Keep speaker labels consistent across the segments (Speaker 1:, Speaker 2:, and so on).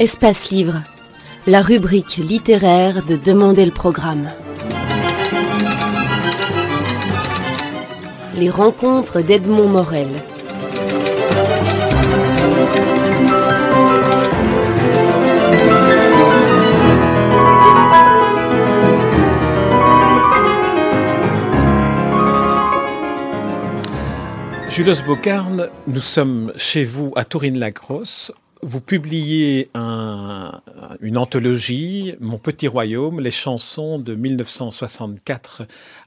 Speaker 1: Espace Livre, la rubrique littéraire de Demander le programme. Les rencontres d'Edmond Morel.
Speaker 2: Jules Bocarne, nous sommes chez vous à Tourine-la-Grosse. Vous publiez une anthologie, Mon petit royaume, les chansons de 1964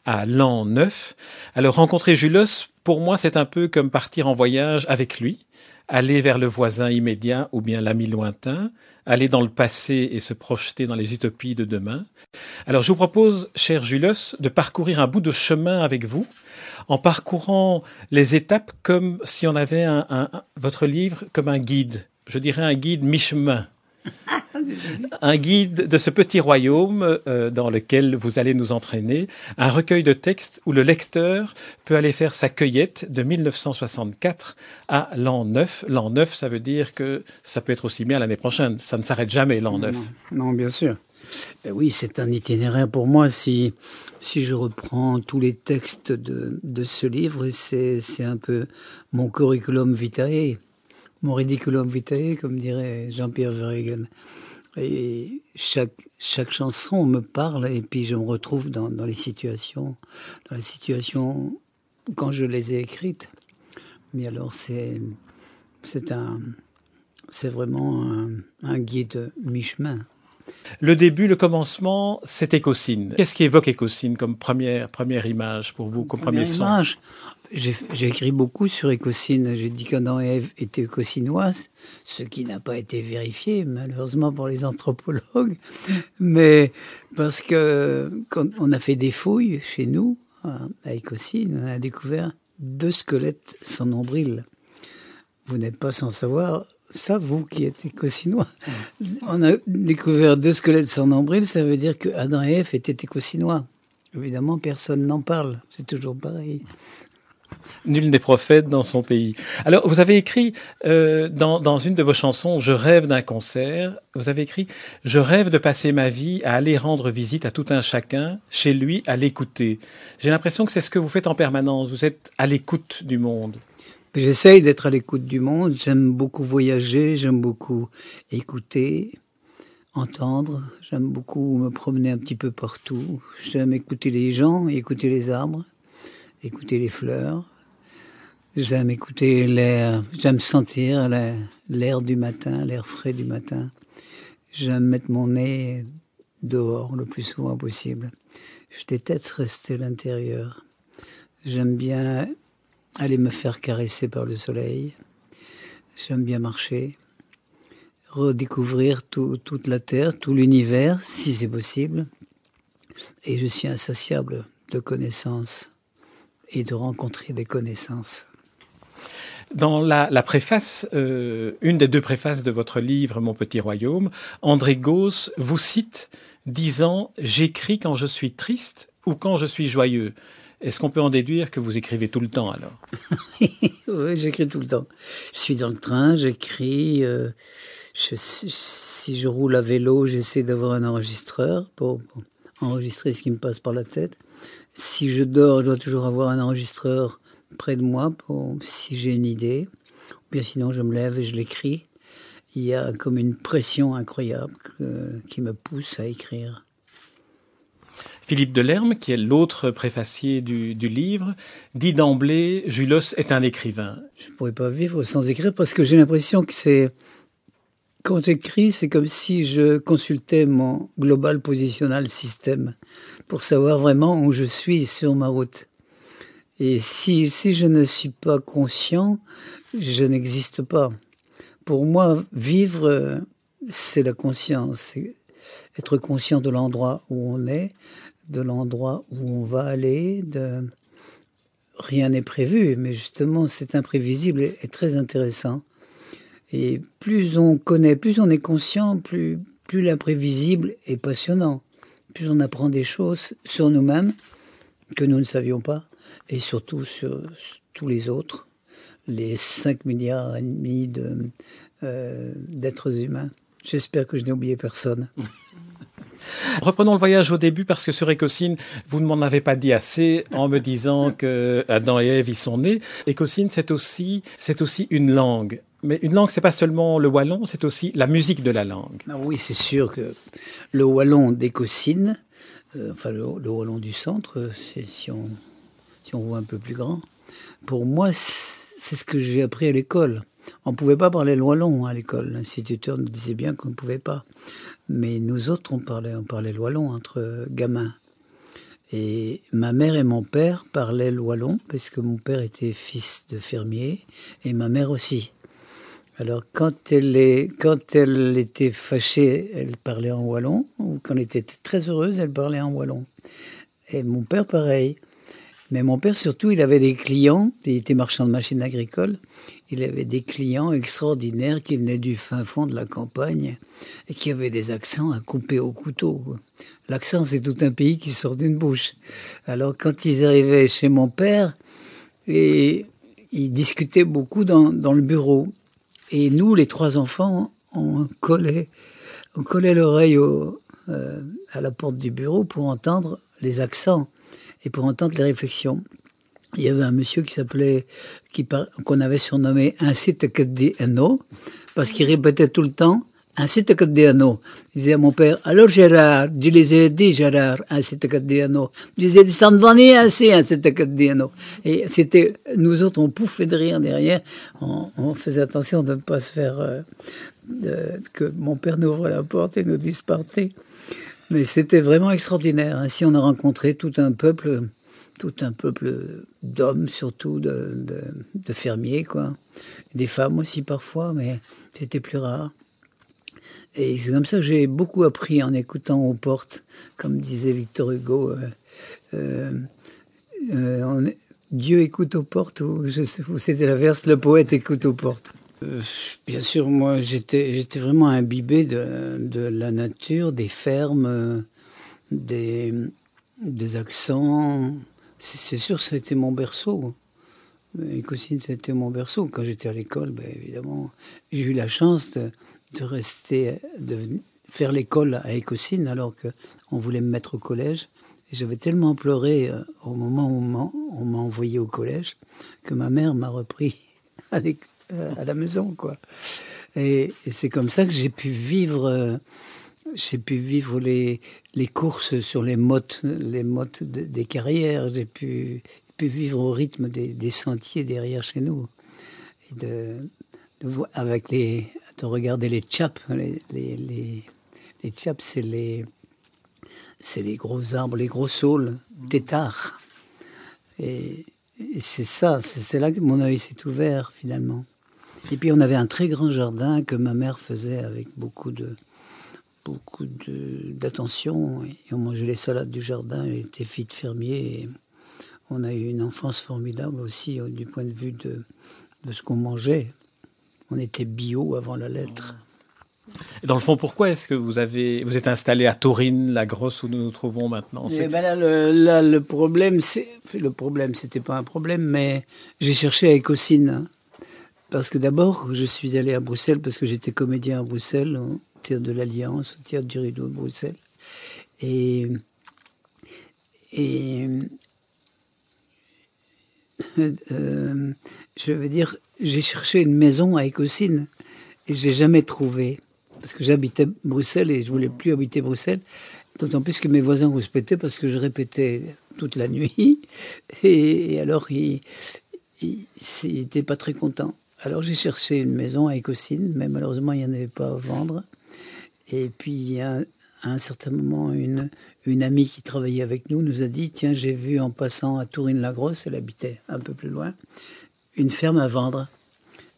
Speaker 2: à l'an 9. Alors rencontrer Jules, pour moi, c'est un peu comme partir en voyage avec lui, aller vers le voisin immédiat ou bien l'ami lointain, aller dans le passé et se projeter dans les utopies de demain. Alors je vous propose, cher Jules, de parcourir un bout de chemin avec vous en parcourant les étapes comme si on avait un, votre livre comme un guide. Je dirais un guide mi-chemin. un guide de ce petit royaume euh, dans lequel vous allez nous entraîner, un recueil de textes où le lecteur peut aller faire sa cueillette de 1964 à l'an 9. L'an 9, ça veut dire que ça peut être aussi bien l'année prochaine. Ça ne s'arrête jamais l'an 9.
Speaker 3: non, bien sûr. Ben oui, c'est un itinéraire pour moi. Si, si je reprends tous les textes de, de ce livre, c'est, c'est un peu mon curriculum vitae, mon ridiculum vitae, comme dirait Jean-Pierre Verhegen. Et chaque, chaque chanson me parle et puis je me retrouve dans, dans les situations, dans les situations quand je les ai écrites. Mais alors c'est, c'est un, c'est vraiment un, un guide mi-chemin.
Speaker 2: Le début, le commencement, c'est Écosine. Qu'est-ce qui évoque Écosine comme première, première image pour vous, comme premier son? image.
Speaker 3: J'ai écrit beaucoup sur Écosine. J'ai dit qu'Adam et Ève étaient écosinoises, ce qui n'a pas été vérifié, malheureusement pour les anthropologues. Mais parce que quand on a fait des fouilles chez nous, à Écosine, on a découvert deux squelettes sans nombril. Vous n'êtes pas sans savoir ça, vous qui êtes écosinois, on a découvert deux squelettes sans nombril, ça veut dire que Adam et Ève étaient écosinois. Évidemment, personne n'en parle. C'est toujours pareil.
Speaker 2: Nul n'est prophète dans son pays. Alors, vous avez écrit euh, dans, dans une de vos chansons, Je rêve d'un concert, vous avez écrit Je rêve de passer ma vie à aller rendre visite à tout un chacun, chez lui, à l'écouter. J'ai l'impression que c'est ce que vous faites en permanence, vous êtes à l'écoute du monde.
Speaker 3: J'essaye d'être à l'écoute du monde. J'aime beaucoup voyager, j'aime beaucoup écouter, entendre. J'aime beaucoup me promener un petit peu partout. J'aime écouter les gens, écouter les arbres, écouter les fleurs. J'aime écouter l'air, j'aime sentir l'air du matin, l'air frais du matin. J'aime mettre mon nez dehors le plus souvent possible. Je déteste rester à l'intérieur. J'aime bien aller me faire caresser par le soleil. J'aime bien marcher, redécouvrir toute la Terre, tout l'univers, si c'est possible. Et je suis insatiable de connaissances et de rencontrer des connaissances.
Speaker 2: Dans la, préface, euh, une des deux préfaces de votre livre Mon petit royaume, André Gauss vous cite disant J'écris quand je suis triste ou quand je suis joyeux. Est-ce qu'on peut en déduire que vous écrivez tout le temps alors?
Speaker 3: Oui, j'écris tout le temps. Je suis dans le train, j'écris. Euh, si je roule à vélo, j'essaie d'avoir un enregistreur pour, enregistrer ce qui me passe par la tête. Si je dors, je dois toujours avoir un enregistreur près de moi pour si j'ai une idée. Ou bien sinon, je me lève et je l'écris. Il y a comme une pression incroyable qui me pousse à écrire.
Speaker 2: Philippe Delerme, qui est l'autre préfacier du, livre, dit d'emblée Julos est un écrivain.
Speaker 3: Je ne pourrais pas vivre sans écrire parce que j'ai l'impression que c'est. Quand j'écris, c'est comme si je consultais mon global positional système pour savoir vraiment où je suis sur ma route. Et si, je ne suis pas conscient, je n'existe pas. Pour moi, vivre, c'est la conscience. Être conscient de l'endroit où on est, de l'endroit où on va aller, rien n'est prévu, mais justement cet imprévisible est, très intéressant. Et plus on connaît, plus on est conscient, plus, plus l'imprévisible est passionnant. Plus on apprend des choses sur nous-mêmes que nous ne savions pas, et surtout sur, tous les autres, les 5 milliards et demi euh, d'êtres humains J'espère que je n'ai oublié personne.
Speaker 2: Reprenons le voyage au début parce que sur Écosine, vous ne m'en avez pas dit assez en me disant que Adam et Ève y sont nés. Écosine, c'est aussi, c'est aussi une langue. Mais une langue, c'est pas seulement le wallon, c'est aussi la musique de la langue.
Speaker 3: Ah oui, c'est sûr que le wallon d'Écosine, euh, enfin le, wallon du centre, si on, si on voit un peu plus grand, pour moi, c'est ce que j'ai appris à l'école. On ne pouvait pas parler le wallon à l'école. L'instituteur nous disait bien qu'on ne pouvait pas. Mais nous autres, on parlait, on parlait le wallon entre gamins. Et ma mère et mon père parlaient le wallon, parce que mon père était fils de fermier, et ma mère aussi. Alors quand elle, est, quand elle était fâchée, elle parlait en wallon, ou quand elle était très heureuse, elle parlait en wallon. Et mon père, pareil. Mais mon père, surtout, il avait des clients, il était marchand de machines agricoles, il avait des clients extraordinaires qui venaient du fin fond de la campagne et qui avaient des accents à couper au couteau. L'accent, c'est tout un pays qui sort d'une bouche. Alors, quand ils arrivaient chez mon père, et ils discutaient beaucoup dans, le bureau. Et nous, les trois enfants, on collait, on collait l'oreille euh, à la porte du bureau pour entendre les accents et pour entendre les réflexions. Il y avait un monsieur qui s'appelait, qu'on avait surnommé site parce qu'il répétait tout le temps un site Il disait à mon père, alors Gérard, je les ai dit Gérard, un site Je disais, ça ne ainsi, un site Et c'était, nous autres, on pouffait de rire derrière. On, faisait attention de ne pas se faire, euh, que mon père nous ouvre la porte et nous dise partez. Mais c'était vraiment extraordinaire. Ainsi, on a rencontré tout un peuple, tout un peuple d'hommes, surtout de, de, fermiers, quoi. Des femmes aussi parfois, mais c'était plus rare. Et c'est comme ça que j'ai beaucoup appris en écoutant aux portes, comme disait Victor Hugo. Euh, euh, euh, Dieu écoute aux portes, ou, ou c'était l'inverse, le poète écoute aux portes. Euh, bien sûr, moi j'étais vraiment imbibé de, de, la nature, des fermes, des, des accents. C'est sûr, été mon berceau. Écosine, c'était mon berceau. Quand j'étais à l'école, ben, évidemment, j'ai eu la chance de, de rester, de faire l'école à Écosine alors qu'on voulait me mettre au collège. J'avais tellement pleuré euh, au moment où on m'a envoyé au collège que ma mère m'a repris à l'école à la maison, quoi. Et, c'est comme ça que j'ai pu vivre, euh, j'ai pu vivre les, les courses sur les mottes, les mottes des carrières. J'ai pu, pu vivre au rythme des, sentiers derrière chez nous. Et de, avec les, de regarder les chaps. Les, les, les, les c'est les, c'est les gros arbres, les gros saules, têtards. Et c'est ça, c'est là que mon œil s'est ouvert finalement. Et puis on avait un très grand jardin que ma mère faisait avec beaucoup de beaucoup d'attention. Et on mangeait les salades du jardin. Elle était fille de fermier. Et on a eu une enfance formidable aussi du point de vue de, de ce qu'on mangeait. On était bio avant la lettre.
Speaker 2: Et dans le fond, pourquoi est-ce que vous avez vous êtes installé à Taurine, la grosse où nous nous trouvons maintenant?
Speaker 3: Eh ben là, le, là, le problème, c'est le problème, c'était pas un problème, mais j'ai cherché à Écosine. Parce que d'abord, je suis allé à Bruxelles parce que j'étais comédien à Bruxelles, au théâtre de l'Alliance, au théâtre du Rideau de Bruxelles. Et, et euh, je veux dire, j'ai cherché une maison à Écosine et j'ai jamais trouvé. Parce que j'habitais Bruxelles et je voulais plus habiter Bruxelles. D'autant plus que mes voisins respectaient parce que je répétais toute la nuit. Et, alors, ils n'étaient pas très contents. Alors j'ai cherché une maison à Écosine, mais malheureusement il n'y en avait pas à vendre. Et puis à un certain moment, une, une amie qui travaillait avec nous nous a dit Tiens, j'ai vu en passant à Tourine-la-Grosse, elle habitait un peu plus loin, une ferme à vendre.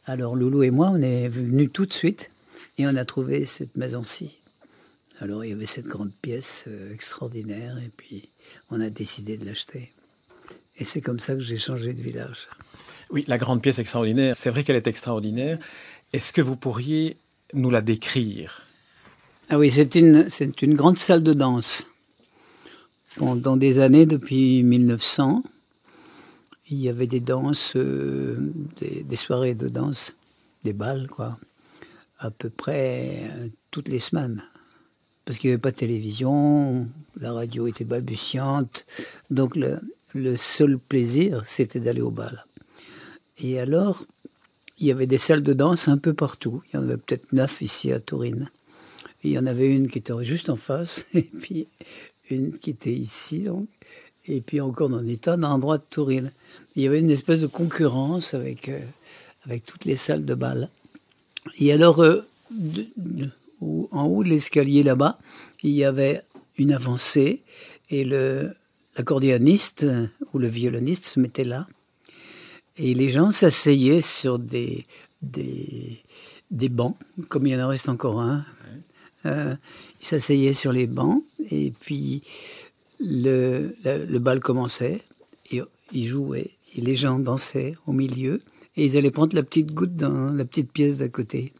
Speaker 3: Alors Loulou et moi, on est venus tout de suite et on a trouvé cette maison-ci. Alors il y avait cette grande pièce euh, extraordinaire et puis on a décidé de l'acheter. Et c'est comme ça que j'ai changé de village.
Speaker 2: Oui, la grande pièce extraordinaire, c'est vrai qu'elle est extraordinaire. Est-ce que vous pourriez nous la décrire?
Speaker 3: Ah oui, c'est une, grande salle de danse. Pendant des années, depuis 1900, il y avait des danses, euh, des, soirées de danse, des balles, quoi, à peu près toutes les semaines. Parce qu'il n'y avait pas de télévision, la radio était balbutiante, donc le, le seul plaisir, c'était d'aller au bal. Et alors, il y avait des salles de danse un peu partout. Il y en avait peut-être neuf ici à Tourine. il y en avait une qui était juste en face, et puis une qui était ici, donc, et puis encore dans des tas d'endroits de Tourine. Il y avait une espèce de concurrence avec, euh, avec toutes les salles de bal. Et alors, euh, en haut de l'escalier là-bas, il y avait une avancée, et le, l'accordéoniste ou le violoniste se mettait là. Et les gens s'asseyaient sur des, des, des, bancs, comme il y en reste encore un. Euh, ils s'asseyaient sur les bancs et puis le, le, bal commençait et ils jouaient et les gens dansaient au milieu et ils allaient prendre la petite goutte dans la petite pièce d'à côté,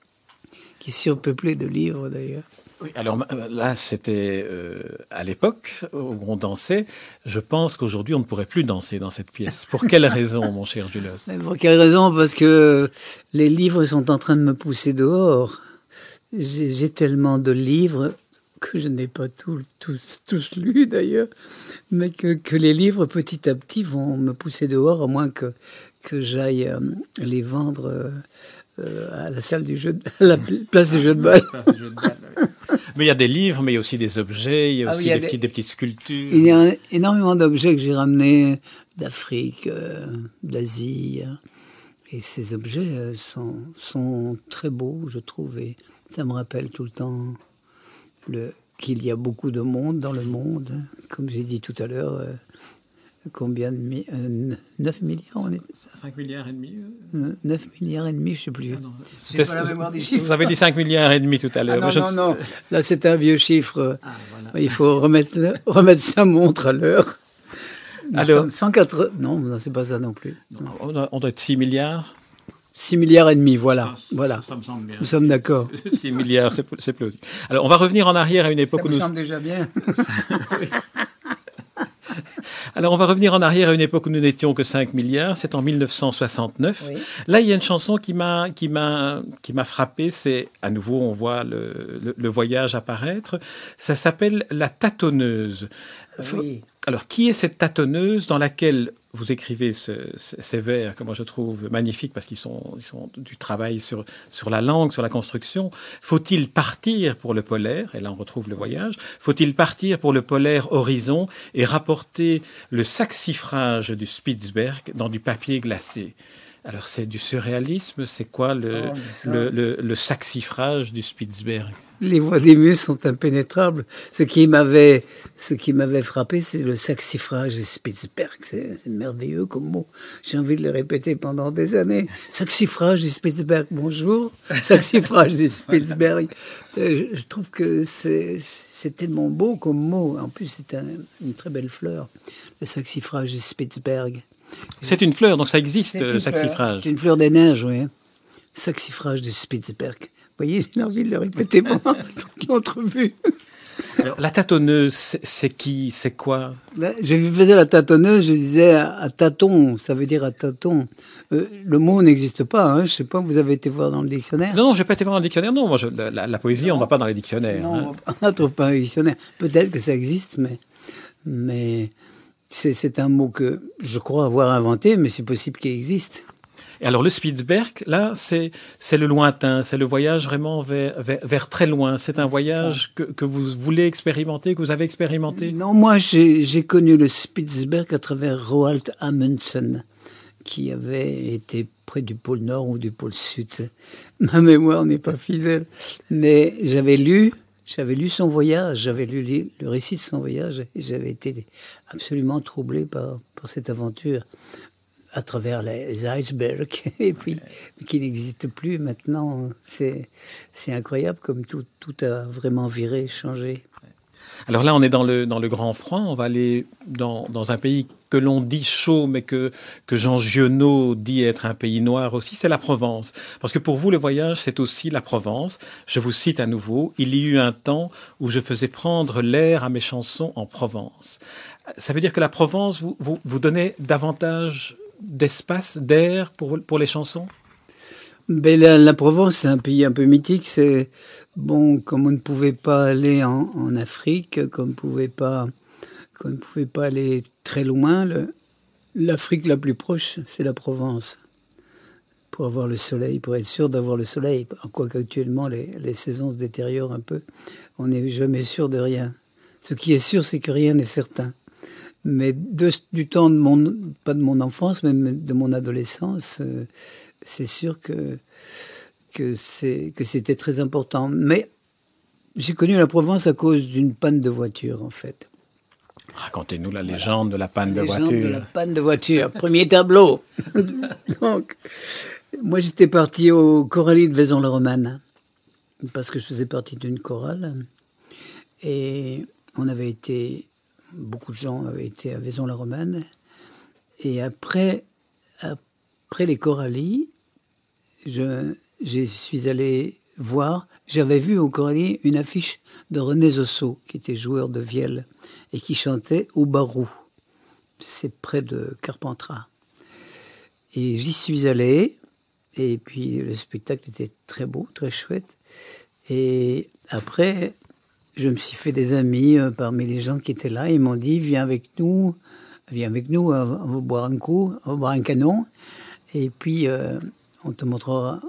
Speaker 3: qui est surpeuplée de livres d'ailleurs.
Speaker 2: Oui, alors euh, là, c'était euh, à l'époque où on dansait. Je pense qu'aujourd'hui, on ne pourrait plus danser dans cette pièce. Pour quelle raison, mon cher Julos
Speaker 3: Pour quelle raison? Parce que les livres sont en train de me pousser dehors. J'ai tellement de livres que je n'ai pas tous, tous lus d'ailleurs, mais que, que, les livres petit à petit vont me pousser dehors, à moins que, que j'aille euh, les vendre à la salle du jeu, à la place du jeu de balle.
Speaker 2: Mais il y a des livres, mais il y a aussi des objets, il y a ah aussi des, Petites, des, petites sculptures.
Speaker 3: Il y a énormément d'objets que j'ai ramenés d'Afrique, euh, d'Asie. Et ces objets euh, sont, sont, très beaux, je trouve. Et ça me rappelle tout le temps qu'il y a beaucoup de monde dans le monde. Comme j'ai dit tout à l'heure, euh, combien de 9 euh, milliards on est
Speaker 2: 5 milliards et demi
Speaker 3: 9 euh milliards et demi, je ne sais plus.
Speaker 2: Ah pas la mémoire des chiffres. Vous avez dit 5 milliards et demi tout à l'heure.
Speaker 3: Ah non, non, non, Là, c'est un vieux chiffre. Ah, Il faut remettre, remettre sa montre à l'heure. Alors, 180... Non, c'est pas ça non plus.
Speaker 2: On, doit, être 6 milliards
Speaker 3: 6 milliards et demi, voilà. voilà.
Speaker 2: Ça, me semble bien.
Speaker 3: Nous sommes d'accord.
Speaker 2: 6 milliards, c'est plausible. Alors, on va revenir en arrière à une époque
Speaker 3: ça
Speaker 2: où
Speaker 3: nous... semble déjà bien.
Speaker 2: Alors, on va revenir en arrière à une époque où nous n'étions que 5 milliards. C'est en 1969. Là, il y a une chanson qui m'a, qui m'a, qui m'a frappé. C'est, à nouveau, on voit le, le, voyage apparaître. Ça s'appelle La tâtonneuse. Oui. Alors, qui est cette tâtonneuse dans laquelle vous écrivez ces vers que moi je trouve magnifiques parce qu'ils sont, du travail sur, sur la langue, sur la construction? Faut-il partir pour le polaire? Et là on retrouve le voyage. Faut-il partir pour le polaire horizon et rapporter le saxifrage du Spitzberg dans du papier glacé? Alors c'est du surréalisme, c'est quoi le, oh, le, le, le, saxifrage du Spitzberg?
Speaker 3: Les voix des muses sont impénétrables. Ce qui m'avait, ce qui m'avait frappé, c'est le saxifrage du Spitzberg. C'est merveilleux comme mot. J'ai envie de le répéter pendant des années. Saxifrage du Spitzberg, bonjour. Saxifrage du Spitzberg. Euh, je trouve que c'est tellement beau comme mot. En plus, c'est une très belle fleur, le saxifrage du Spitzberg.
Speaker 2: C'est une fleur, donc ça existe, le saxifrage.
Speaker 3: C'est une fleur des neiges, oui. Saxifrage de Spitzberg. Vous voyez, j'ai envie de le répéter pendant l'entrevue.
Speaker 2: Alors, la tâtonneuse, c'est qui C'est quoi?
Speaker 3: Ben, Je faisais la tâtonneuse, je disais à, tâton, ça veut dire à tâton. Euh, le mot n'existe pas, hein, je sais pas, vous avez été voir dans le dictionnaire?
Speaker 2: Non, non, je n'ai pas été voir dans le dictionnaire, non. Moi, la, poésie, on ne va pas dans les dictionnaires.
Speaker 3: Non, hein. on ne trouve pas dans les dictionnaires. Peut-être que ça existe, mais, mais c'est un mot que je crois avoir inventé, mais c'est possible qu'il existe.
Speaker 2: Et alors le Spitzberg, là, c'est le lointain, c'est le voyage vraiment vers, vers, très loin. C'est un voyage que, que, vous voulez expérimenter, que vous avez expérimenté?
Speaker 3: Non, moi j'ai connu le Spitzberg à travers Roald Amundsen, qui avait été près du pôle Nord ou du pôle Sud. Ma mémoire n'est pas fidèle, mais j'avais lu j'avais lu son voyage, j'avais lu le récit de son voyage et j'avais été absolument troublé par, par cette aventure à travers les icebergs et puis qui n'existe plus maintenant. C'est c'est incroyable comme tout tout a vraiment viré, changé.
Speaker 2: Alors là, on est dans le, dans le grand froid. On va aller dans, dans un pays que l'on dit chaud, mais que, que Jean Giono dit être un pays noir aussi, c'est la Provence. Parce que pour vous, le voyage, c'est aussi la Provence. Je vous cite à nouveau. Il y eut un temps où je faisais prendre l'air à mes chansons en Provence. Ça veut dire que la Provence vous, vous, vous donnez davantage d'espace, d'air pour, pour les chansons?
Speaker 3: Ben, la, Provence, c'est un pays un peu mythique. C'est bon, comme on ne pouvait pas aller en, Afrique, comme on pouvait pas, comme on ne pouvait pas aller très loin, l'Afrique la plus proche, c'est la Provence. Pour avoir le soleil, pour être sûr d'avoir le soleil. Quoique actuellement les, les saisons se détériorent un peu, on n'est jamais sûr de rien. Ce qui est sûr, c'est que rien n'est certain. Mais du temps de mon, pas de mon enfance, mais de mon adolescence, euh, c'est sûr que, que c'était très important. Mais j'ai connu la Provence à cause d'une panne de voiture, en fait.
Speaker 2: Racontez-nous la légende de la panne
Speaker 3: de
Speaker 2: voiture.
Speaker 3: de la panne de voiture. Premier tableau. Donc, moi, j'étais parti au Coralie de Vaison-la-Romaine parce que je faisais partie d'une chorale. Et on avait été beaucoup de gens avaient été à Vaison-la-Romaine. Et après, après les Corallies, je, suis allé voir, j'avais vu au Corallies une affiche de René Zosso, qui était joueur de vielle et qui chantait au Barou. C'est près de Carpentras. Et j'y suis allé, et puis le spectacle était très beau, très chouette. Et après, je me suis fait des amis euh, parmi les gens qui étaient là. Ils m'ont dit viens avec nous, viens avec nous, on va boire un coup, on va boire un canon, et puis euh, on te montrera,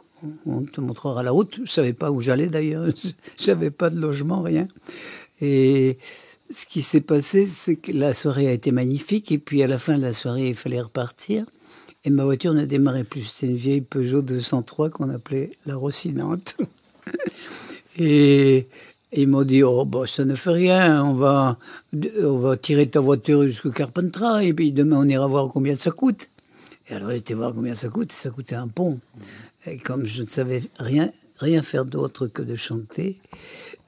Speaker 3: on te montrera la route. Je savais pas où j'allais d'ailleurs, j'avais pas de logement, rien. Et ce qui s'est passé, c'est que la soirée a été magnifique, et puis à la fin de la soirée, il fallait repartir. Et ma voiture ne démarrait plus. C'est une vieille Peugeot 203 qu'on appelait la Rossinante. et ils m'ont dit, oh, bah, ça ne fait rien, on va, on va tirer ta voiture jusqu'au Carpentras, et puis demain on ira voir combien ça coûte. Et alors j'étais voir combien ça coûte, ça coûtait un pont. Et comme je ne savais rien, rien faire d'autre que de chanter,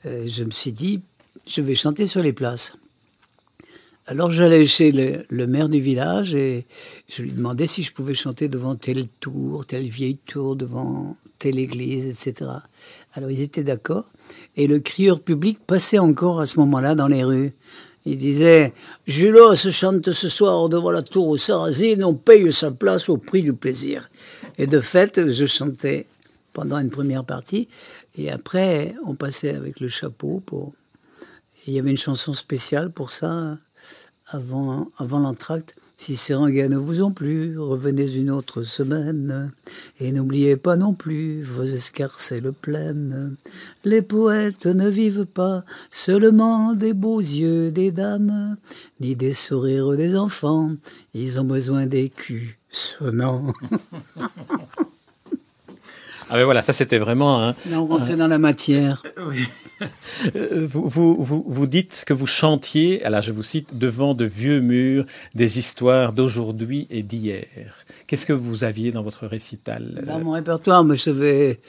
Speaker 3: euh, je me suis dit, je vais chanter sur les places. Alors j'allais chez le, maire du village et je lui demandais si je pouvais chanter devant telle tour, telle vieille tour, devant telle église, etc. Alors ils étaient d'accord. Et le crieur public passait encore à ce moment-là dans les rues. Il disait Julos chante ce soir devant la tour aux Sarrasines, on paye sa place au prix du plaisir. Et de fait, je chantais pendant une première partie, et après, on passait avec le chapeau. Pour... il y avait une chanson spéciale pour ça, avant, avant l'entracte. Si ne vous ont plu, revenez une autre semaine. Et n'oubliez pas non plus vos escarcelles pleines. Les poètes ne vivent pas seulement des beaux yeux des dames, ni des sourires des enfants. Ils ont besoin des culs sonnants.
Speaker 2: Ah ben voilà, ça c'était vraiment un...
Speaker 3: Là, on rentrait dans la matière.
Speaker 2: Oui. Euh, vous, dites que vous chantiez, alors je vous cite, devant de vieux murs des histoires d'aujourd'hui et d'hier. Qu'est-ce que vous aviez dans votre récital
Speaker 3: Dans mon répertoire, moi, j'avais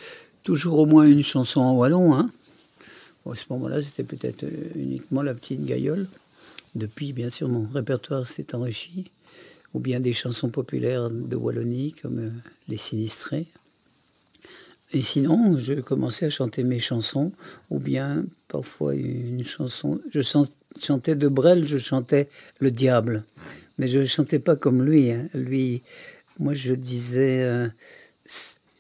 Speaker 3: toujours au moins une chanson en wallon. Hein. à ce moment-là, c'était peut-être euh, uniquement la petite gaillole. Depuis, bien sûr, mon répertoire s'est enrichi. Ou bien des chansons populaires de Wallonie, comme euh, Les Sinistrés. Et sinon, je commençais à chanter mes chansons, ou bien parfois une chanson. Je chantais de Brel, je chantais Le Diable. Mais je ne chantais pas comme lui. Hein. Lui, moi je disais euh,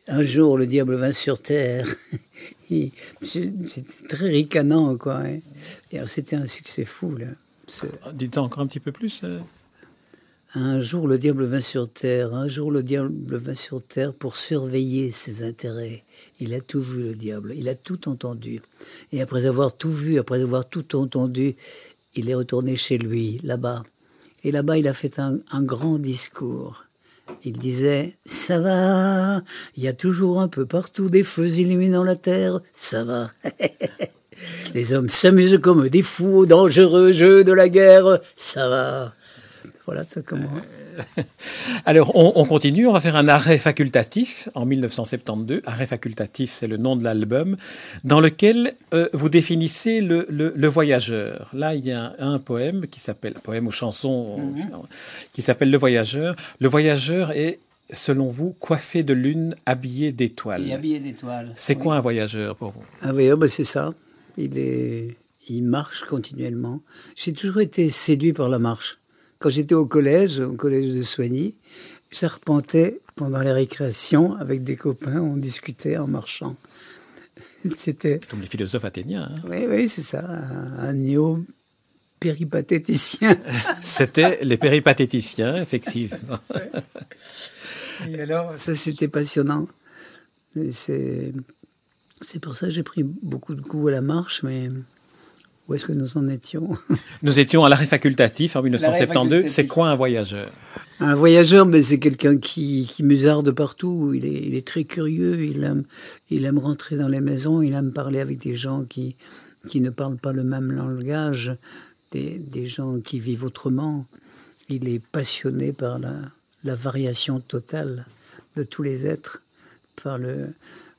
Speaker 3: Un jour le diable vint sur terre. C'était très ricanant, quoi. Hein. C'était un succès fou, là.
Speaker 2: Dites encore un petit peu plus. Euh.
Speaker 3: Un jour le diable vint sur terre, un jour le diable vint sur terre pour surveiller ses intérêts. Il a tout vu le diable, il a tout entendu. Et après avoir tout vu, après avoir tout entendu, il est retourné chez lui, là-bas. Et là-bas, il a fait un, grand discours. Il disait Ça va, il y a toujours un peu partout des feux illuminant la terre, ça va. Les hommes s'amusent comme des fous au dangereux jeu de la guerre, ça va. Voilà, ça comment.
Speaker 2: Alors, on, continue, on va faire un arrêt facultatif en 1972. Arrêt facultatif, c'est le nom de l'album, dans lequel euh, vous définissez le, voyageur. Là, il y a un, poème qui s'appelle, poème ou chanson, mhm. qui s'appelle Le voyageur. Le voyageur est selon vous, coiffé de lune, habillé d'étoiles.
Speaker 3: habillé d'étoiles.
Speaker 2: C'est quoi un voyageur pour vous?
Speaker 3: Un voyageur, ben, c'est ça. Il est, il marche continuellement. J'ai toujours été séduit par la marche. Quand j'étais au collège, au collège de Soigny, j'arpentais pendant les récréations, avec des copains, on discutait en marchant.
Speaker 2: C'était comme les philosophes athéniens. Hein.
Speaker 3: Oui, oui, c'est ça, un, néo péripatéticien.
Speaker 2: C'était les péripatéticiens, effectivement.
Speaker 3: Et alors, ça, c'était passionnant. C'est pour ça que j'ai pris beaucoup de goût à la marche, mais où est-ce que nous en étions
Speaker 2: Nous étions à l'arrêt facultatif en 1972. C'est quoi un voyageur?
Speaker 3: Un voyageur, ben, c'est quelqu'un qui, qui musarde partout. Il est, il est, très curieux. Il aime, il aime rentrer dans les maisons. Il aime parler avec des gens qui, qui ne parlent pas le même langage, des, des gens qui vivent autrement. Il est passionné par la, la variation totale de tous les êtres, par le,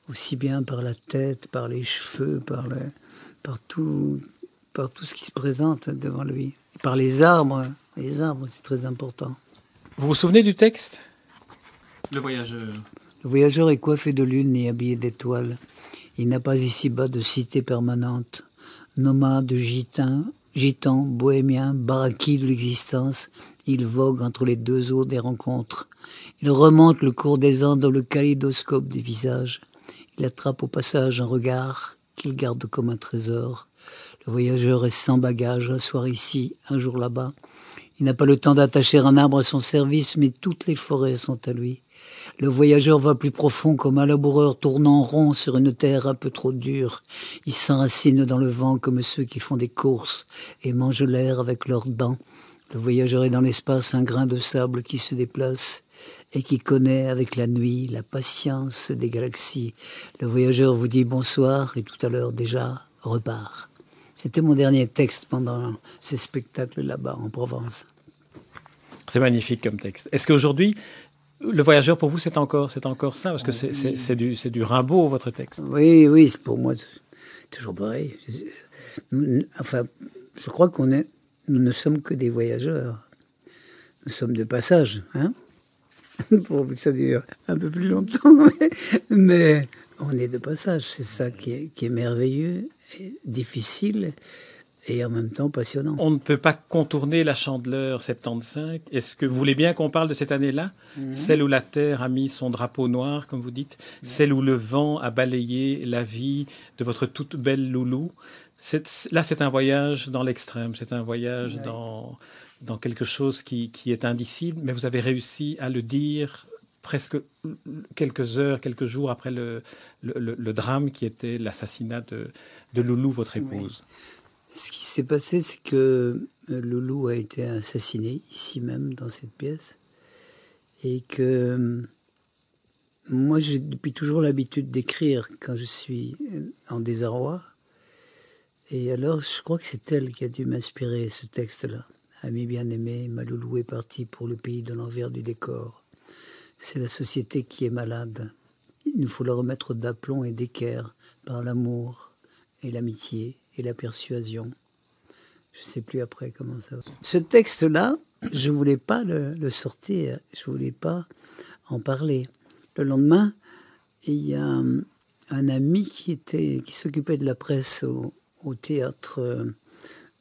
Speaker 3: aussi bien par la tête, par les cheveux, par, le, par tout, par tout ce qui se présente devant lui. par les arbres. Les arbres, c'est très important.
Speaker 2: Vous vous souvenez du texte? Le voyageur.
Speaker 3: Le voyageur est coiffé de lune et habillé d'étoiles. Il n'a pas ici-bas de cité permanente. Nomade, gitan, gitan, bohémien, baraki de l'existence, il vogue entre les deux eaux des rencontres. Il remonte le cours des ans dans le kaléidoscope des visages. Il attrape au passage un regard qu'il garde comme un trésor. Le voyageur est sans bagage, un soir ici, un jour là-bas. Il n'a pas le temps d'attacher un arbre à son service, mais toutes les forêts sont à lui. Le voyageur va plus profond comme un laboureur tournant rond sur une terre un peu trop dure. Il s'enracine dans le vent comme ceux qui font des courses et mangent l'air avec leurs dents. Le voyageur est dans l'espace un grain de sable qui se déplace et qui connaît avec la nuit la patience des galaxies. Le voyageur vous dit bonsoir et tout à l'heure déjà repart. C'était mon dernier texte pendant ces spectacles là-bas en Provence.
Speaker 2: C'est magnifique comme texte. Est-ce qu'aujourd'hui, le voyageur pour vous, c'est encore, c'est encore ça? Parce que c'est, du, c'est du Rimbaud, votre texte.
Speaker 3: Oui, oui, c'est pour moi toujours pareil. Enfin, je crois qu'on est, nous ne sommes que des voyageurs. Nous sommes de passage, hein? Pourvu que ça dure un peu plus longtemps. Mais on est de passage, c'est ça qui est, qui est merveilleux difficile et en même temps passionnant.
Speaker 2: On ne peut pas contourner la chandeleur 75. Est-ce que vous voulez bien qu'on parle de cette année-là? Mhm. Celle où la Terre a mis son drapeau noir, comme vous dites. Celle où le vent a balayé la vie de votre toute belle loulou. Là, c'est un voyage dans l'extrême. C'est un voyage dans, dans quelque chose qui, qui est indicible. Mais vous avez réussi à le dire presque quelques heures, quelques jours après le, le, drame qui était l'assassinat de, de, Loulou, votre épouse.
Speaker 3: Ce qui s'est passé, c'est que euh, Loulou a été assassiné ici même, dans cette pièce. Et que moi, j'ai depuis toujours l'habitude d'écrire quand je suis euh, en désarroi. Et alors, je crois que c'est elle qui a dû m'inspirer ce texte-là. Ami bien-aimé, ma loulou est partie pour le pays de l'envers du décor. C'est la société qui est malade. Il nous faut la remettre d'aplomb et d'équerre par l'amour et l'amitié et la persuasion. Je ne sais plus après comment ça va. Ce texte-là, je ne voulais pas le, sortir, je ne voulais pas en parler. Le lendemain, il y a un, ami qui, était, qui s'occupait de la presse au, au théâtre,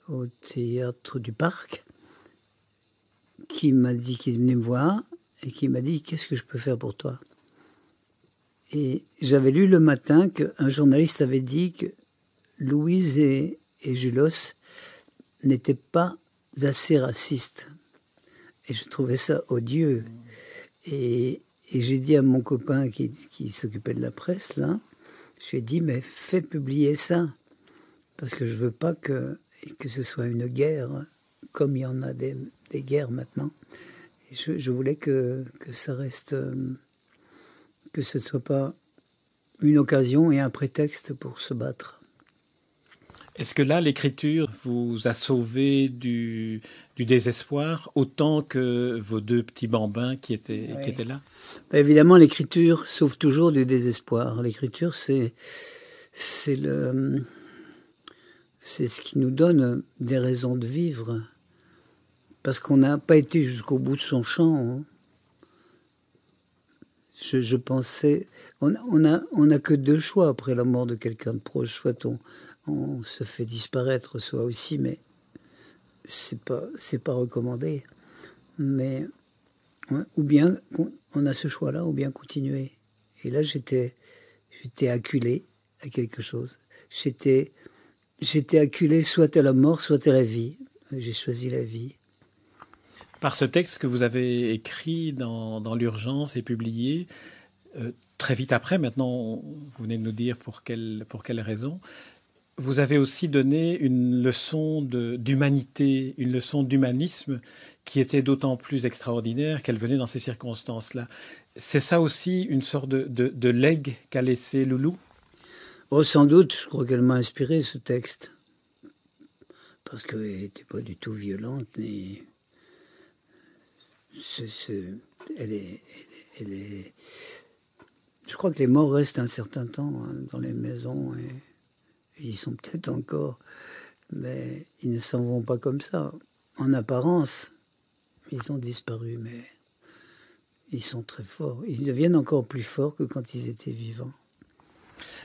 Speaker 3: au théâtre du parc qui m'a dit qu'il venait me voir et qui m'a dit Qu'est-ce que je peux faire pour toi? Et j'avais lu le matin qu'un journaliste avait dit que Louise et, Julos n'étaient pas assez racistes. Et je trouvais ça odieux. Et, j'ai dit à mon copain qui, s'occupait de la presse, là, je lui ai dit, mais fais publier ça. Parce que je veux pas que, que ce soit une guerre, comme il y en a des, des guerres maintenant je, voulais que, que, ça reste, euh, que ce ne soit pas une occasion et un prétexte pour se battre.
Speaker 2: Est-ce que là, l'écriture vous a sauvé du, du, désespoir autant que vos deux petits bambins qui étaient, qui étaient là?
Speaker 3: Bah, Évidemment, l'écriture sauve toujours du désespoir. L'écriture, c'est, c'est, le, c'est ce qui nous donne des raisons de vivre parce qu'on n'a pas été jusqu'au bout de son champ. Hein. Je, pensais, on n'a on a que deux choix après la mort de quelqu'un de proche, soit on, on se fait disparaître, soit aussi, mais c'est pas c'est pas recommandé. Mais ou bien on a ce choix-là ou bien continuer. Et là, j'étais, j'étais acculé à quelque chose. J'étais, j'étais acculé soit à la mort, soit à la vie. J'ai choisi la vie.
Speaker 2: Par ce texte que vous avez écrit dans, l'urgence et publié, euh, très vite après, maintenant, vous venez de nous dire pour quelle, pour quelle raison, vous avez aussi donné une leçon d'humanité, une leçon d'humanisme qui était d'autant plus extraordinaire qu'elle venait dans ces circonstances-là. C'est ça aussi une sorte de, de, de legs qu'a laissé Loulou?
Speaker 3: Oh, sans doute, je crois qu'elle m'a inspiré ce texte. Parce qu'elle n'était pas du tout violente, ni. Elle, Je crois que les morts restent un certain temps hein, dans les maisons, et ils sont peut-être encore, mais ils ne s'en vont pas comme ça. En apparence, ils ont disparu, mais ils sont très forts. Ils deviennent encore plus forts que quand ils étaient vivants.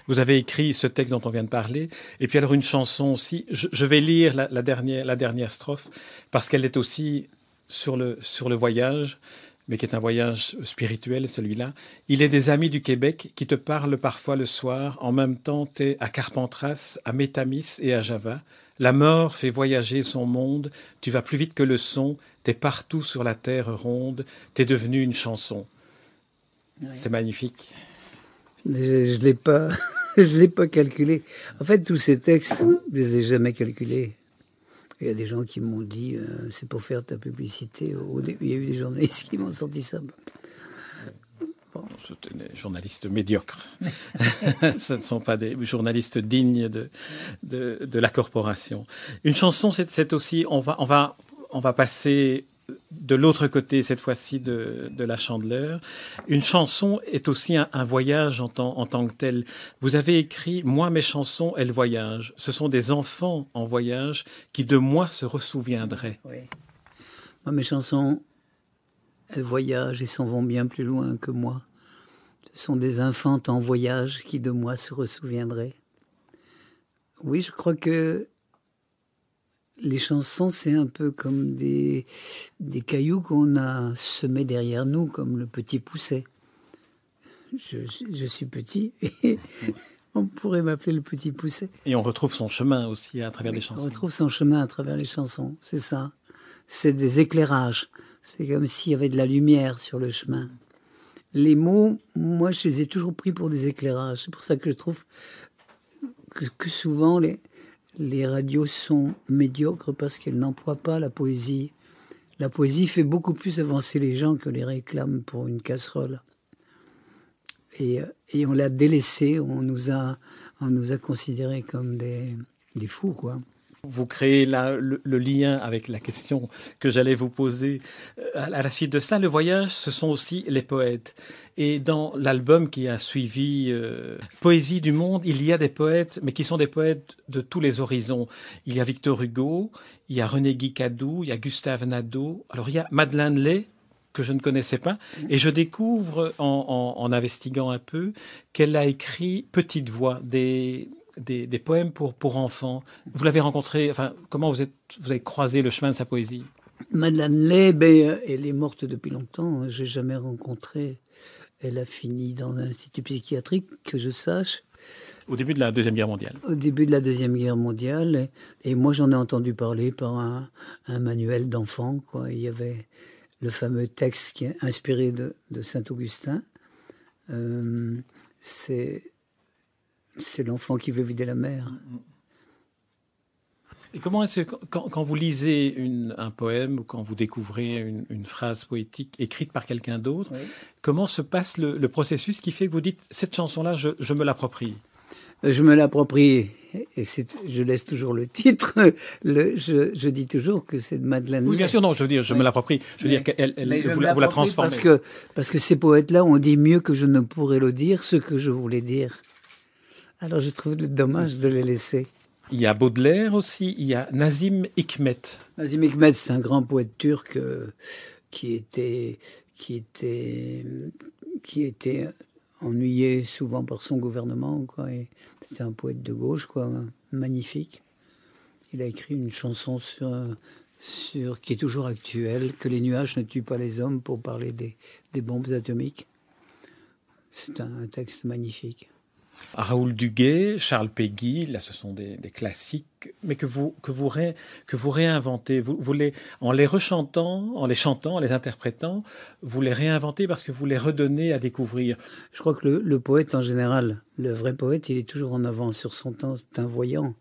Speaker 2: Vous avez écrit ce texte dont on vient de parler, et puis alors une chanson aussi. Je, vais lire la, dernière, la dernière strophe parce qu'elle est aussi sur le, sur le voyage, mais qui est un voyage spirituel, celui-là. Il est des amis du Québec qui te parlent parfois le soir. En même temps, t'es à Carpentras, à Métamis et à Java. La mort fait voyager son monde. Tu vas plus vite que le son. T'es partout sur la terre ronde. T'es devenu une chanson. C'est magnifique.
Speaker 3: Mais je ne l'ai pas, je l'ai pas calculé. En fait, tous ces textes, je les ai jamais calculés. Il y a des gens qui m'ont dit, euh, c'est pour faire ta publicité. Il y a eu des journalistes qui m'ont sorti ça.
Speaker 2: Bon. C'était des journalistes médiocres. Ce ne sont pas des journalistes dignes de, de, de la corporation. Une chanson, c'est aussi, on va, on va, on va passer de l'autre côté, cette fois-ci, de, la chandeleur. Une chanson est aussi un, voyage en, en, tant que tel. Vous avez écrit Moi, mes chansons, elles voyagent. Ce sont des enfants en voyage qui de moi se ressouviendraient.
Speaker 3: Oui. Moi, mes chansons, elles voyagent et s'en vont bien plus loin que moi. Ce sont des infantes en voyage qui de moi se ressouviendraient. Oui, je crois que les chansons, c'est un peu comme des, des cailloux qu'on a semés derrière nous, comme le petit pousset. Je, je suis petit et on pourrait m'appeler le petit pousset.
Speaker 2: Et on retrouve son chemin aussi à travers les chansons.
Speaker 3: On retrouve son chemin à travers les chansons, c'est ça. C'est des éclairages. C'est comme s'il y avait de la lumière sur le chemin. Les mots, moi, je les ai toujours pris pour des éclairages. C'est pour ça que je trouve que, que souvent les, les radios sont médiocres parce qu'elles n'emploient pas la poésie. La poésie fait beaucoup plus avancer les gens que les réclames pour une casserole. Et, et on l'a délaissé, on nous a, a considérés comme des, des fous, quoi.
Speaker 2: Vous créez le, lien avec la question que j'allais vous poser. Euh, à la suite de cela, le voyage, ce sont aussi les poètes. Et dans l'album qui a suivi euh, Poésie du monde, il y a des poètes, mais qui sont des poètes de tous les horizons. Il y a Victor Hugo, il y a René Guicadou, il y a Gustave Nadeau. Alors il y a Madeleine Lay, que je ne connaissais pas, et je découvre en, en investiguant un peu qu'elle a écrit Petite Voix, des, des, poèmes pour, pour enfants. Vous l'avez rencontré, enfin, comment vous, êtes, vous avez croisé le chemin de sa poésie?
Speaker 3: Madeleine Lay, ben, elle est morte depuis longtemps, hein. j'ai jamais rencontré. Elle a fini dans un institut psychiatrique, que je sache.
Speaker 2: Au début de la Deuxième Guerre mondiale.
Speaker 3: Au début de la Deuxième Guerre mondiale. Et, moi, j'en ai entendu parler par un, manuel d'enfant. Il y avait le fameux texte qui est inspiré de, Saint-Augustin. Euh, c'est c'est l'enfant qui veut vider la mer.
Speaker 2: Et comment est-ce que quand, vous lisez un poème ou quand vous découvrez une, phrase poétique écrite par quelqu'un d'autre, comment se passe le, processus qui fait que vous dites cette chanson-là, je, me l'approprie?
Speaker 3: Euh, Je me l'approprie et je laisse toujours le titre. Le, je, dis toujours que c'est de Madeleine.
Speaker 2: Oui, bien sûr, non, je veux dire, je me l'approprie. Je veux dire qu'elle, vous, la transformez.
Speaker 3: Parce que, parce que ces poètes-là ont dit mieux que je ne pourrais le dire ce que je voulais dire. Alors je trouve dommage de les laisser.
Speaker 2: Il y a Baudelaire aussi, il y a Nazim Hikmet.
Speaker 3: Nazim Hikmet, c'est un grand poète turc euh, qui était qui était qui était ennuyé souvent par son gouvernement quoi. C'est un poète de gauche quoi, magnifique. Il a écrit une chanson sur sur, qui est toujours actuel, que les nuages ne tuent pas les hommes pour parler des, des bombes atomiques. C'est un, texte magnifique.
Speaker 2: Raoul Duguay, Charles Péguy, là ce sont des, des classiques, mais que vous, que vous, ré, que vous réinventez. Vous, vous les, en les rechantant, en les chantant, en les interprétant, vous les réinventez parce que vous les redonnez à découvrir.
Speaker 3: Je crois que le, le poète en général, le vrai poète, il est toujours en avance sur son temps, c'est un voyant.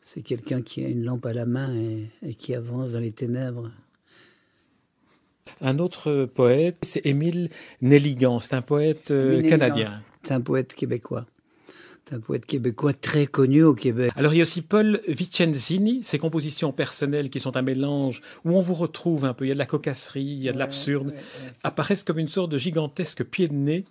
Speaker 3: C'est quelqu'un qui a une lampe à la main et, et qui avance dans les ténèbres.
Speaker 2: Un autre poète, c'est Émile Nelligan. C'est un poète euh, canadien.
Speaker 3: C'est un poète québécois. C'est un poète québécois très connu au Québec.
Speaker 2: Alors il y a aussi Paul Vicenzini, ses compositions personnelles qui sont un mélange où on vous retrouve un peu. Il y a de la cocasserie, il y a de l'absurde, ouais, ouais, apparaissent comme une sorte de gigantesque pied de nez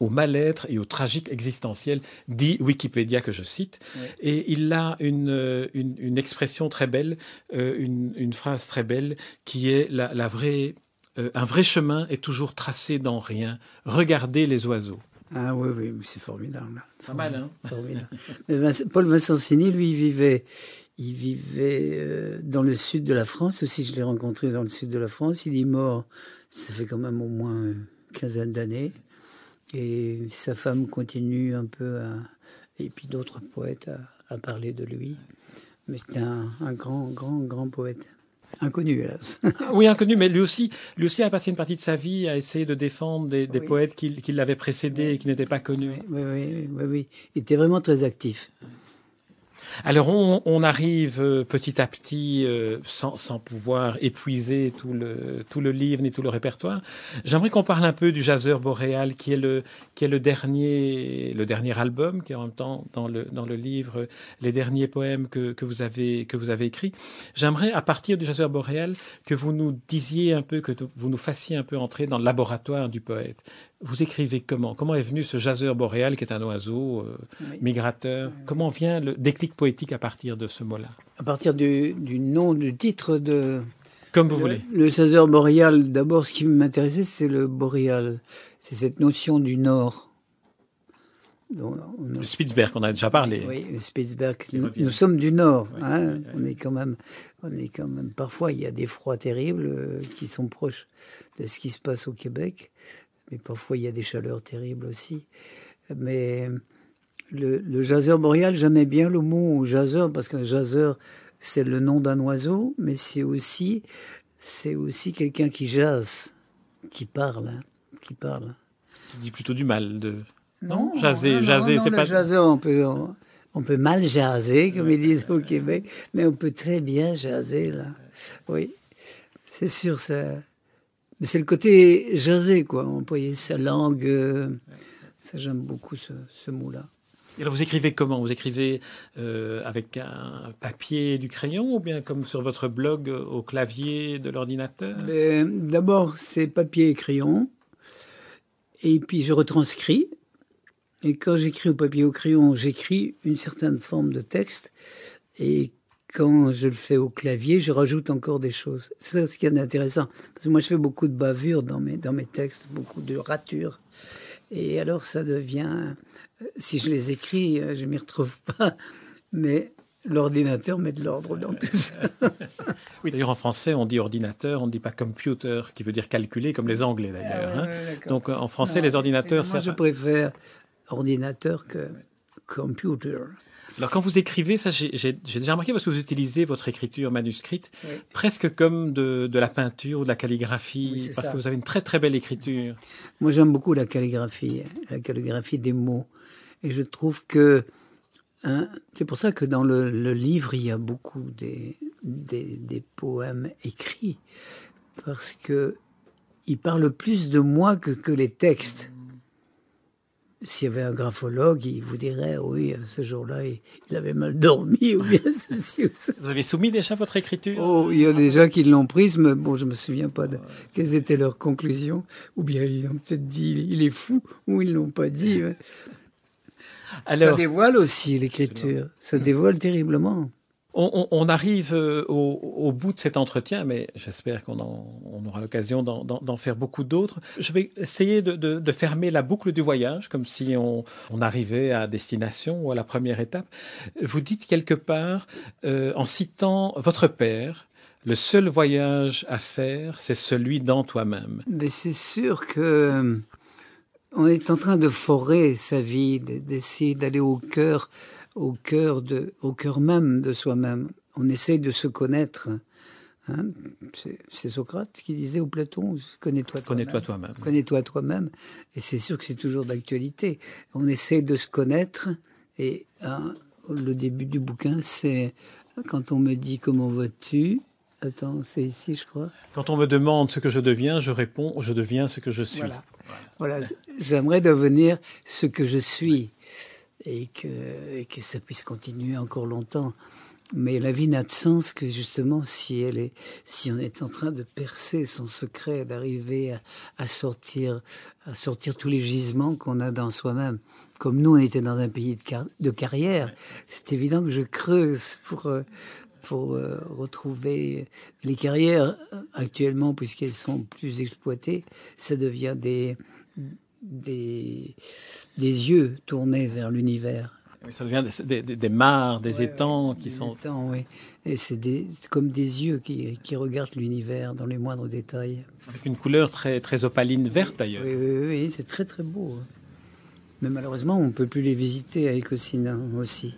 Speaker 2: au mal-être et au tragique existentiel, dit Wikipédia que je cite. Oui. Et il a une, une, une, expression très belle, euh, une, une, phrase très belle qui est la, la vraie, euh, un vrai chemin est toujours tracé dans rien. Regardez les oiseaux.
Speaker 3: Ah oui, oui, c'est formidable.
Speaker 2: Pas mal, hein
Speaker 3: formidable. Paul Vincenzini, lui, il vivait, il vivait euh, dans le sud de la France. Aussi, je l'ai rencontré dans le sud de la France. Il est mort, ça fait quand même au moins une quinzaine d'années. Et sa femme continue un peu à, et puis d'autres poètes à, à, parler de lui. Mais c'est un, un, grand, grand, grand poète. Inconnu, hélas.
Speaker 2: oui, inconnu, mais lui aussi, lui aussi a passé une partie de sa vie à essayer de défendre des, des oui. poètes qui, qui l'avaient précédé et qui n'étaient pas connus.
Speaker 3: Oui, oui, oui, oui, Il était vraiment très actif.
Speaker 2: Alors on, on, arrive euh, petit à petit, euh, sans, sans, pouvoir épuiser tout le, tout le livre ni tout le répertoire. J'aimerais qu'on parle un peu du Jazzeur boréal, qui est le, qui est le dernier, le dernier album, qui est en même temps dans le, dans le livre les derniers poèmes que, que vous avez, que vous avez écrits. J'aimerais, à partir du Jazzeur boréal, que vous nous disiez un peu, que vous nous fassiez un peu entrer dans le laboratoire du poète. Vous écrivez comment? Comment est venu ce jazzeur boréal qui est un oiseau euh, oui. migrateur? Oui. Comment vient le déclic poétique à partir de ce mot-là
Speaker 3: À partir du, du, nom, du titre de...
Speaker 2: Comme vous
Speaker 3: le,
Speaker 2: voulez.
Speaker 3: Le jazzeur boréal, d'abord, ce qui m'intéressait, c'est le boréal. C'est cette notion du nord.
Speaker 2: Donc, a... Le Spitzberg, on a déjà parlé.
Speaker 3: Oui, le Spitzberg. Nous, nous, sommes du nord. Oui, hein oui, on est quand même, on est quand même. Parfois, il y a des froids terribles euh, qui sont proches de ce qui se passe au Québec mais parfois il y a des chaleurs terribles aussi. Mais le, le jazzeur boréal, j'aimais bien le mot jazzeur parce qu'un jazzeur, c'est le nom d'un oiseau, mais c'est aussi, c'est aussi quelqu'un qui jazz, qui parle, hein, qui parle.
Speaker 2: Tu dis plutôt du mal de.
Speaker 3: Non,
Speaker 2: jaser, jaser,
Speaker 3: c'est pas. Jazzeur, on peut, on, on, peut mal jaser, comme ils disent au Québec, mais on peut très bien jaser là. Oui, c'est sûr ça. Mais c'est le côté jasé, quoi. Employer sa langue. Euh, ça, j'aime beaucoup ce, ce mot-là.
Speaker 2: Alors, vous écrivez comment? Vous écrivez euh, avec un papier et du crayon ou bien comme sur votre blog au clavier de l'ordinateur?
Speaker 3: D'abord, c'est papier et crayon. Et puis, je retranscris. Et quand j'écris au papier et au crayon, j'écris une certaine forme de texte. Et quand je le fais au clavier, je rajoute encore des choses. C'est ce qui est intéressant. Parce que moi, je fais beaucoup de bavures dans mes, dans mes textes, beaucoup de ratures. Et alors, ça devient... Si je les écris, je m'y retrouve pas. Mais l'ordinateur met de l'ordre dans tout ça.
Speaker 2: oui, d'ailleurs, en français, on dit ordinateur, on ne dit pas computer, qui veut dire calculer, comme les Anglais, d'ailleurs.
Speaker 3: Ah,
Speaker 2: ouais, hein. Donc, en français, les ordinateurs...
Speaker 3: Moi, je préfère ordinateur que computer.
Speaker 2: Alors quand vous écrivez, ça j'ai déjà remarqué parce que vous utilisez votre écriture manuscrite oui. presque comme de, de, la peinture ou de la calligraphie,
Speaker 3: oui,
Speaker 2: parce
Speaker 3: ça.
Speaker 2: que vous avez une très très belle écriture.
Speaker 3: Moi j'aime beaucoup la calligraphie, la calligraphie des mots. Et je trouve que hein, c'est pour ça que dans le, le, livre il y a beaucoup des, des, des poèmes écrits, parce que ils parlent plus de moi que, que les textes s'il y avait un graphologue, il vous dirait, oui, ce jour-là, il, avait mal dormi, ou bien ceci ou ça.
Speaker 2: Vous avez soumis déjà votre écriture?
Speaker 3: Oh, il y a des gens qui l'ont prise, mais bon, je me souviens pas de quelles étaient leurs conclusions. Ou bien ils ont peut-être dit, il est fou, ou ils l'ont pas dit. Alors, ça dévoile aussi l'écriture. Ça dévoile terriblement.
Speaker 2: On, on, arrive euh, au, au, bout de cet entretien, mais j'espère qu'on on aura l'occasion d'en faire beaucoup d'autres. Je vais essayer de, de, de, fermer la boucle du voyage, comme si on, on, arrivait à destination ou à la première étape. Vous dites quelque part, euh, en citant votre père, Le seul voyage à faire, c'est celui dans toi-même.
Speaker 3: Mais c'est sûr que euh, on est en train de forer sa vie, d'essayer d'aller au cœur, au cœur de, au cœur même de soi-même. On essaye de se connaître. Hein. c'est Socrate qui disait au Platon connais-toi
Speaker 2: toi-même. Connais-toi toi-même.
Speaker 3: Connais-toi toi-même. Et c'est sûr que c'est toujours d'actualité. On essaye de se connaître. Et hein, le début du bouquin, c'est quand on me dit comment vas-tu, Attends, c'est ici, je crois.
Speaker 2: Quand on me demande ce que je deviens, je réponds je deviens ce que je suis.
Speaker 3: Voilà. J'aimerais devenir ce que je suis et que, et que ça puisse continuer encore longtemps. Mais la vie n'a de sens que justement si elle est, si on est en train de percer son secret, d'arriver à, sortir, à sortir tous les gisements qu'on a dans soi-même. Comme nous, on était dans un pays de, de carrière, c'est évident que je creuse pour, euh, pour euh, retrouver les carrières actuellement, puisqu'elles sont plus exploitées, ça devient des, des, des yeux tournés vers l'univers.
Speaker 2: Ça devient des, des, des mares, des étangs qui sont.
Speaker 3: Étangs, oui. Et c'est comme des yeux qui, qui regardent l'univers dans les moindres détails.
Speaker 2: Avec une couleur très, très opaline verte d'ailleurs.
Speaker 3: Oui, oui, oui c'est très très beau. Mais malheureusement, on ne peut plus les visiter à Écosine hein, aussi.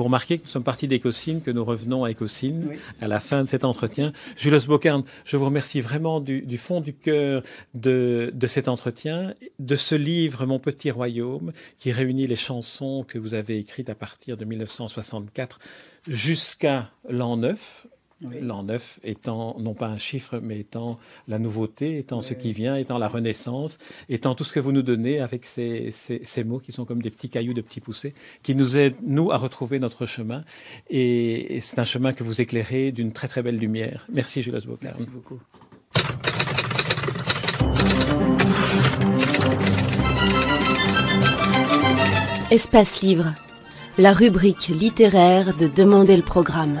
Speaker 2: Vous remarquez que nous sommes partis d'Écosine, que nous revenons à Écosine à la fin de cet entretien. Jules Bocarn, je vous remercie vraiment du, du fond du cœur de, de cet entretien, de ce livre Mon petit royaume, qui réunit les chansons que vous avez écrites à partir de 1964 jusqu'à l'an 9, L'an neuf étant non pas un chiffre, mais étant la nouveauté, étant ce qui vient, étant la renaissance, étant tout ce que vous nous donnez avec ces, ces, ces, mots qui sont comme des petits cailloux de petits poussés, qui nous aident, nous, à retrouver notre chemin. Et, c'est un chemin que vous éclairez d'une très très belle lumière. Merci, Jules Bocarn.
Speaker 3: Merci beaucoup.
Speaker 1: Espace Livre, la rubrique littéraire de Demander le programme.